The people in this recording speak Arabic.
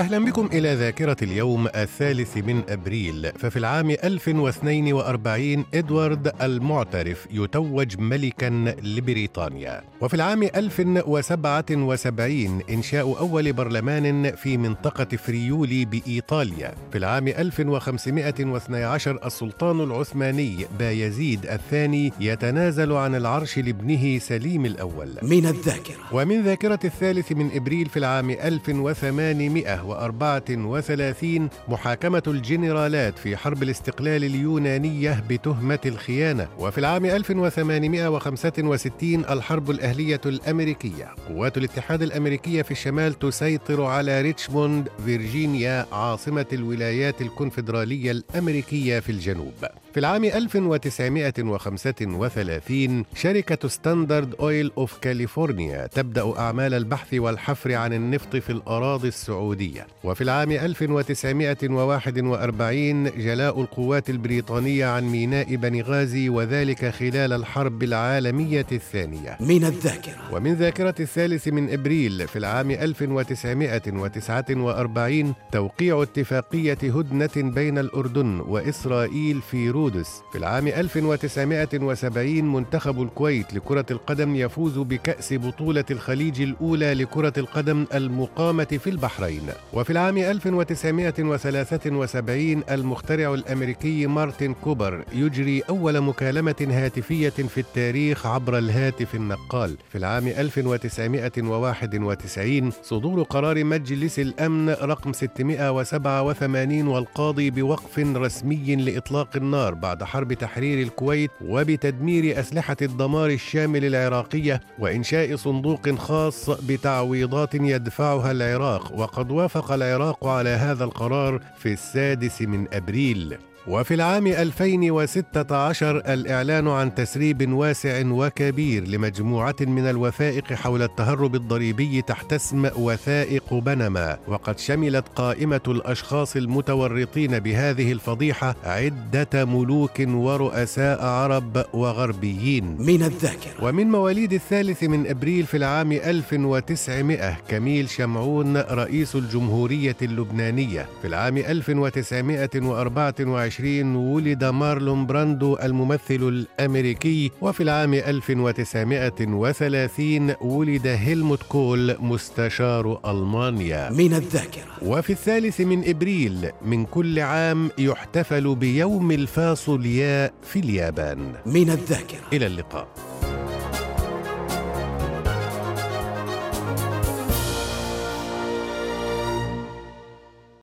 أهلا بكم إلى ذاكرة اليوم الثالث من أبريل. ففي العام 1042 إدوارد المعترف يتوج ملكا لبريطانيا. وفي العام 1077 إنشاء أول برلمان في منطقة فريولي بإيطاليا. في العام 1512 السلطان العثماني بايزيد الثاني يتنازل عن العرش لابنه سليم الأول. من الذاكرة. ومن ذاكرة الثالث من إبريل في العام 1800 وثلاثين محاكمة الجنرالات في حرب الاستقلال اليونانية بتهمة الخيانة. وفي العام 1865 الحرب الأهلية الأمريكية. قوات الاتحاد الأمريكية في الشمال تسيطر على ريتشموند فيرجينيا عاصمة الولايات الكونفدرالية الأمريكية في الجنوب. في العام 1935 شركة ستاندرد أويل أوف كاليفورنيا تبدأ أعمال البحث والحفر عن النفط في الأراضي السعودية. وفي العام 1941 جلاء القوات البريطانية عن ميناء بنغازي وذلك خلال الحرب العالمية الثانية. من الذاكرة. ومن ذاكرة الثالث من إبريل في العام 1949 توقيع اتفاقية هدنة بين الأردن وإسرائيل في رودس. في العام 1970 منتخب الكويت لكرة القدم يفوز بكأس بطولة الخليج الأولى لكرة القدم المقامة في البحرين. وفي العام 1973 المخترع الأمريكي مارتن كوبر يجري أول مكالمة هاتفية في التاريخ عبر الهاتف النقال. في العام 1991 صدور قرار مجلس الأمن رقم 687 والقاضي بوقف رسمي لإطلاق النار بعد حرب تحرير الكويت وبتدمير أسلحة الدمار الشامل العراقية وإنشاء صندوق خاص بتعويضات يدفعها العراق. وقد وافق العراق على هذا القرار في السادس من أبريل. وفي العام 2016 الإعلان عن تسريب واسع وكبير لمجموعة من الوثائق حول التهرب الضريبي تحت اسم وثائق بنما وقد شملت قائمة الأشخاص المتورطين بهذه الفضيحة عدة ملوك ورؤساء عرب وغربيين. من الذاكرة. ومن مواليد الثالث من أبريل في العام 1900 كميل شمعون رئيس الجمهورية اللبنانية. في العام 1924 1920 ولد مارلون براندو الممثل الأمريكي وفي العام 1930 ولد هيلموت كول مستشار ألمانيا. من الذاكرة. وفي الثالث من إبريل من كل عام يحتفل بيوم الفاصولياء في اليابان. من الذاكرة. إلى اللقاء.